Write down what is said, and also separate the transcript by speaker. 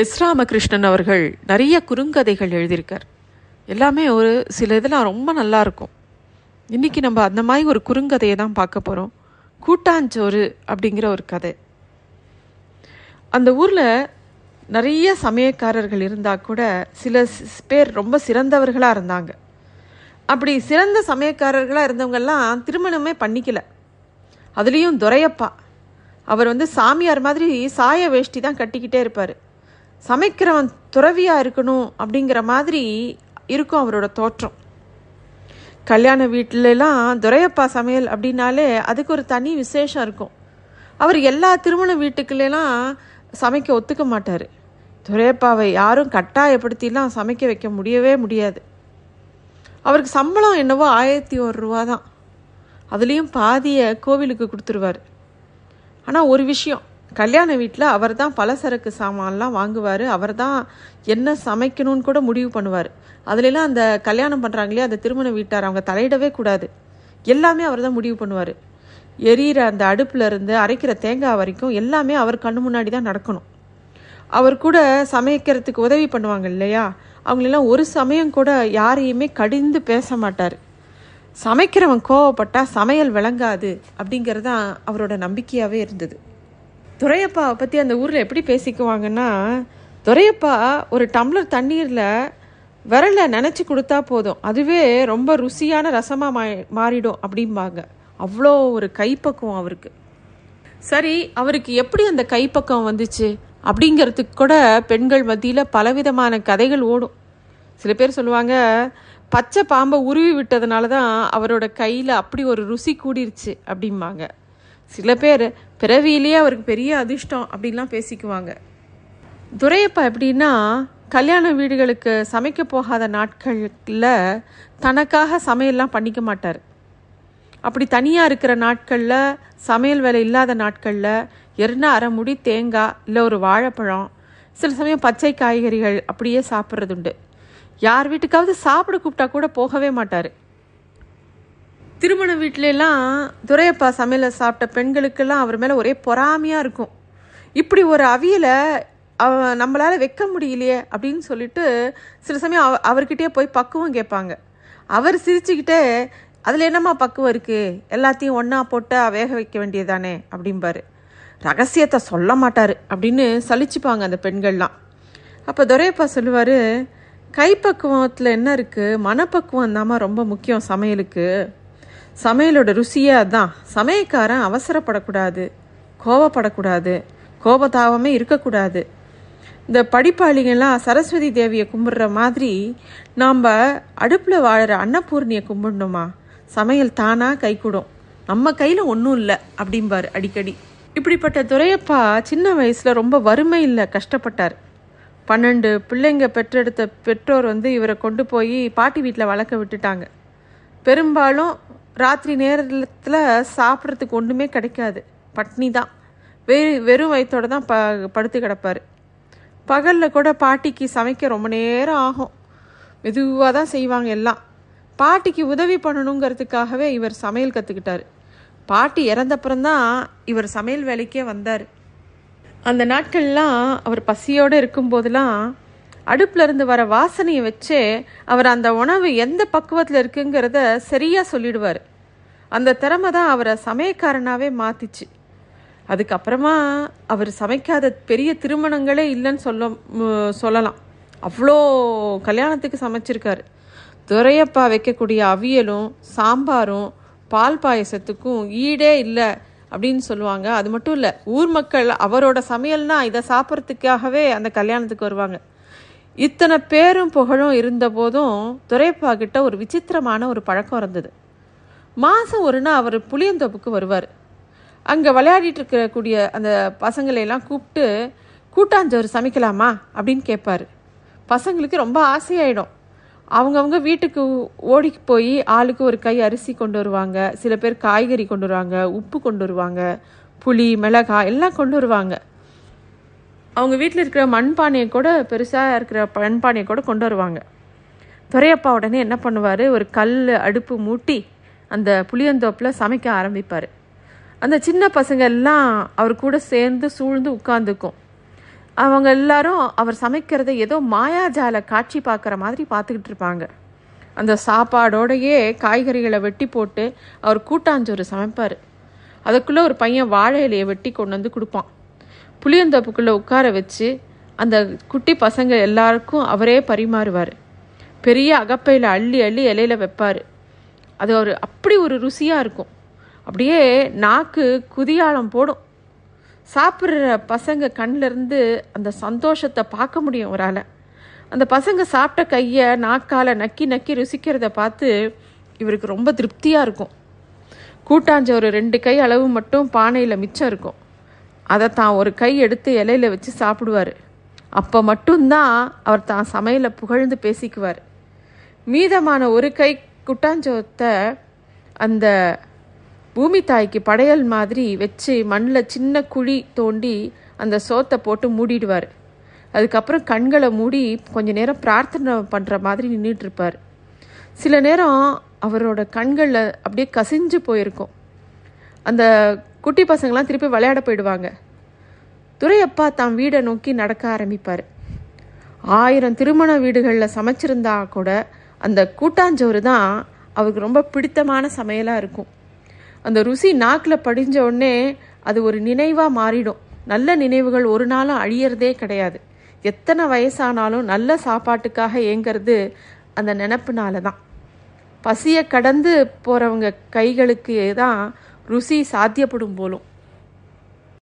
Speaker 1: S Ramakrishnan அவர்கள் நிறைய குறுங்கதைகள் எழுதியிருக்கார். எல்லாமே ஒரு சில இதெல்லாம் ரொம்ப நல்லா இருக்கும். இன்னைக்கு நம்ம அந்த மாதிரி ஒரு குறுங்கதையை தான் பார்க்க போகிறோம் கூட்டாஞ்சோறு அப்படிங்கிற ஒரு கதை. அந்த ஊரில் நிறைய சமயக்காரர்கள் இருந்தால் கூட சில பேர் ரொம்ப சிறந்தவர்களாக இருந்தாங்க. அப்படி சிறந்த சமயக்காரர்களாக இருந்தவங்கெல்லாம் திருமணமே பண்ணிக்கல. அதுலேயும் துரையப்பா. அவர் வந்து சாமியார் மாதிரி சாய வேஷ்டி தான் கட்டிக்கிட்டே இருப்பார். சமைக்கிறவன் துறவியாக இருக்கணும் அப்படிங்கிற மாதிரி இருக்கும் அவரோட தோற்றம். கல்யாண வீட்டிலலாம் துரையப்பா சமையல் அப்படின்னாலே அதுக்கு ஒரு தனி விசேஷம் இருக்கும். அவர் எல்லா திருமண வீட்டுக்குள்ளெல்லாம் சமைக்க ஒத்துக்க மாட்டார். துரையப்பாவை யாரும் கட்டாயப்படுத்திலாம் சமைக்க வைக்க முடியவே முடியாது. அவருக்கு சம்பளம் என்னவோ ஆயிரத்தி ஒரு ரூபா தான். அதுலேயும் பாதியை கோவிலுக்கு கொடுத்துருவார். ஆனால் ஒரு விஷயம் கல்யாண வீட்டில் அவர் தான் பலசரக்கு சாமான்லாம் வாங்குவார். அவர் தான் என்ன சமைக்கணும்னு கூட முடிவு பண்ணுவார். அதுலலாம் அந்த கல்யாணம் பண்ணுறாங்களே அந்த திருமண வீட்டார் அவங்க தலையிடவே கூடாது. எல்லாமே அவர் தான் முடிவு பண்ணுவார். எரியிற அந்த அடுப்பில் இருந்து அரைக்கிற தேங்காய் வரைக்கும் எல்லாமே அவர் கண்ணு முன்னாடி தான் நடக்கணும். அவர் கூட சமைக்கிறதுக்கு உதவி பண்ணுவாங்க இல்லையா? அவங்களெல்லாம் ஒரு சமயம் கூட யாரையுமே கடிந்து பேச மாட்டார். சமைக்கிறவன் கோவப்பட்டால் சமையல் விளங்காது அப்படிங்கிறது தான் அவரோட நம்பிக்கையாகவே இருந்தது. துரையப்பாவை பற்றி அந்த ஊரில் எப்படி பேசிக்குவாங்கன்னா துரையப்பா ஒரு டம்ளர் தண்ணீரில் விரலை நினச்சி கொடுத்தா போதும். அதுவே ரொம்ப ருசியான ரசமாக மா மாறிடும் அப்படிம்பாங்க. அவ்வளோ ஒரு கைப்பக்குவம் அவருக்கு. சரி அவருக்கு எப்படி அந்த கைப்பக்கம் வந்துச்சு? அப்படிங்கிறதுக்கு கூட பெண்கள் மத்தியில் பலவிதமான கதைகள் ஓடும். சில பேர் சொல்லுவாங்க பச்சை பாம்பை உருவி விட்டதுனால தான் அவரோட கையில் அப்படி ஒரு ருசி கூடிருச்சு அப்படிம்பாங்க. சில பேர் பிறவியிலேயே அவருக்கு பெரிய அதிர்ஷ்டம் அப்படின்லாம் பேசிக்குவாங்க. துரையப்பா எப்படின்னா கல்யாண வீடுகளுக்கு சமைக்க போகாத நாட்களில் தனக்காக சமையல்லாம் பண்ணிக்க மாட்டார். அப்படி தனியாக இருக்கிற நாட்களில் சமையல் வேலை இல்லாத நாட்களில் எருனா அரை முடி தேங்காய் இல்லை ஒரு வாழைப்பழம் சில சமயம் பச்சை காய்கறிகள் அப்படியே சாப்பிட்றதுண்டு. யார் வீட்டுக்காவது சாப்பிட கூப்பிட்டா கூட போகவே மாட்டார். திருமண வீட்டிலலாம் துரையப்பா சமையலை சாப்பிட்ட பெண்களுக்கெல்லாம் அவர் மேலே ஒரே பொறாமையாக இருக்கும். இப்படி ஒரு அவியலை அவ நம்மளால் வைக்க முடியலையே அப்படின்னு சொல்லிட்டு சில சமயம் அவ அவர்கிட்டயே போய் பக்குவம் கேட்பாங்க. அவர் சிரிச்சுக்கிட்டே அதில் என்னம்மா பக்குவம் இருக்குது எல்லாத்தையும் ஒன்றா போட்டு வேக வைக்க வேண்டியதானே அப்படிம்பாரு. ரகசியத்தை சொல்ல மாட்டார் அப்படின்னு சலிச்சுப்பாங்க அந்த பெண்கள்லாம். அப்போ துரையப்பா சொல்லுவார் கைப்பக்குவத்தில் என்ன இருக்குது மனப்பக்குவம் தாம்மா ரொம்ப முக்கியம் சமையலுக்கு. சமையலோட ருசியே அதான். சமையக்காரன் அவசரப்படக்கூடாது கோவப்படக்கூடாது கோபதாபமே இருக்கக்கூடாது. இந்த படிப்பாளிகள்லாம் சரஸ்வதி தேவியை கும்பிடுற மாதிரி நாம் அடுப்பில் வாழுற அன்னபூர்ணியை கும்பிடணுமா? சமையல் தானாக கைக்கூடும் நம்ம கையில் ஒன்றும் இல்லை அப்படிம்பார் அடிக்கடி. இப்படிப்பட்ட துரையப்பா சின்ன வயசில் ரொம்ப வறுமையில் கஷ்டப்பட்டார். பன்னெண்டு பிள்ளைங்க பெற்றெடுத்த பெற்றோர் வந்து இவரை கொண்டு போய் பாட்டி வீட்டில் வளர்க்க விட்டுட்டாங்க. பெரும்பாலும் ராத்திரி நேரத்தில் சாப்பிட்றதுக்கு ஒன்றுமே கிடைக்காது. பட்னி தான். வெறு வெறும் வயிற்றோட தான் ப படுத்து கிடப்பார். பகலில் கூட பாட்டிக்கு சமைக்க ரொம்ப நேரம் ஆகும். மெதுவாக தான் செய்வாங்க எல்லாம். பாட்டிக்கு உதவி பண்ணணுங்கிறதுக்காகவே இவர் சமையல் கற்றுக்கிட்டார் பாட்டி இறந்தப்புறம்தான் இவர் சமையல் வேலைக்கே வந்தார். அந்த நாட்கள்லாம் அவர் பசியோடு இருக்கும்போதெல்லாம் அடுப்புல இருந்து வர வாசனையை வச்சே அவர் அந்த உணவு எந்த பக்குவத்தில் இருக்குங்கிறத சரியாக சொல்லிடுவார். அந்த திறமை தான் அவரை சமயக்காரனாகவே மாற்றிச்சு அதுக்கப்புறமா அவர் சமைக்காத பெரிய திருமணங்களே இல்லைன்னு சொல்ல சொல்லலாம். அவ்வளோ கல்யாணத்துக்கு சமைச்சிருக்காரு. துரையப்பா வைக்கக்கூடிய அவியலும் சாம்பாரும் பால் பாயசத்துக்கும் ஈடே இல்லை அப்படின்னு சொல்லுவாங்க. அது மட்டும் இல்லை ஊர் மக்கள் அவரோட சமையல்னா இதை சாப்பிட்றதுக்காகவே அந்த கல்யாணத்துக்கு வருவாங்க. இத்தனை பேரும் புகழும் இருந்தபோதும் துரைப்பா கிட்ட ஒரு விசித்திரமான ஒரு பழக்கம் இருந்தது. மாதம் ஒரு நாள் அவர் புளியந்தோப்புக்கு வருவார். அங்கே விளையாடிட்டு இருக்கக்கூடிய அந்த பசங்களை எல்லாம் கூப்பிட்டு கூட்டாஞ்சோறு சமைக்கலாமா? அப்படின்னு கேட்பாரு பசங்களுக்கு ரொம்ப ஆசையாயிடும். அவங்கவுங்க வீட்டுக்கு ஓடி போய் ஆளுக்கு ஒரு கை அரிசி கொண்டு வருவாங்க. சில பேர் காய்கறி கொண்டு வருவாங்க உப்பு கொண்டு வருவாங்க புளி மிளகாய் எல்லாம் கொண்டு வருவாங்க. அவங்க வீட்டில் இருக்கிற மண்பானையை கூட பெருசாக இருக்கிற மண்பானையை கூட கொண்டு வருவாங்க. துரையப்பா உடனே என்ன பண்ணுவார்? ஒரு கல் அடுப்பு மூட்டி அந்த புளியந்தோப்பில் சமைக்க ஆரம்பிப்பார். அந்த சின்ன பசங்க எல்லாம் அவர் கூட சேர்ந்து சூழ்ந்து உட்காந்துக்கும் அவங்க எல்லாரும் அவர் சமைக்கிறத ஏதோ மாயாஜால காட்சி பார்க்குற மாதிரி பார்த்துக்கிட்டு இருப்பாங்க. அந்த சாப்பாடோடையே காய்கறிகளை வெட்டி போட்டு அவர் கூட்டாஞ்சோறு சமைப்பார். அதுக்குள்ளே ஒரு பையன் வாழை இலையை வெட்டி கொண்டு வந்து கொடுப்பான். புளியந்தோப்புக்குள்ளே உட்கார வச்சு அந்த குட்டி பசங்க எல்லாருக்கும் அவரே பரிமாறுவார். பெரிய அகப்பையில் அள்ளி அள்ளி இலையில வைப்பார். அது ஒரு அப்படி ஒரு ருசியாக இருக்கும். அப்படியே நாக்கு குதியாலம் போடும். சாப்பிட்ற பசங்க கண்ணிலேருந்து அந்த சந்தோஷத்தை பார்க்க முடியும் அவரால். அந்த பசங்க சாப்பிட்ட கையை நாக்கால் நக்கி நக்கி ருசிக்கிறத பார்த்து இவருக்கு ரொம்ப திருப்தியாக இருக்கும். கூட்டாஞ்ச ஒரு ரெண்டு கை அளவு மட்டும் பானையில் மிச்சம் இருக்கும். அதை தான் ஒரு கை எடுத்து இலையில வச்சு சாப்பிடுவார். அப்போ மட்டும்தான் அவர் தான் சமையலை புகழ்ந்து பேசிக்குவார். மீதமான ஒரு கை குட்டாஞ்சோத்தை அந்த பூமி தாய்க்கு படையல் மாதிரி வச்சு மண்ணில் சின்ன குழி தோண்டி அந்த சோத்தை போட்டு மூடிடுவார். அதுக்கப்புறம் கண்களை மூடி கொஞ்ச நேரம் பிரார்த்தனை பண்ணுற மாதிரி நின்றுட்டு இருப்பார். சில நேரம் அவரோட கண்களில் அப்படியே கசிஞ்சு போயிருக்கும். அந்த குட்டி பசங்களாம் திருப்பி விளையாட போயிடுவாங்க. துரையப்பா தான் வீடை நோக்கி நடக்க ஆரம்பிப்பார். ஆயிரம் திருமண வீடுகளில் சமைச்சிருந்தா கூட அந்த கூட்டாஞ்சோறு தான் அவருக்கு ரொம்ப பிடித்தமான சமையலாக இருக்கும். அந்த ருசி நாக்கில் படிஞ்ச உடனே அது ஒரு நினைவாக மாறிடும். நல்ல நினைவுகள் ஒரு நாளும் அழியறதே கிடையாது. எத்தனை வயசானாலும் நல்ல சாப்பாட்டுக்காக ஏங்கிறது அந்த நினப்புனால தான். பசியை கடந்து போகிறவங்க கைகளுக்கு தான் ருசி சாத்தியப்படும் போலும்.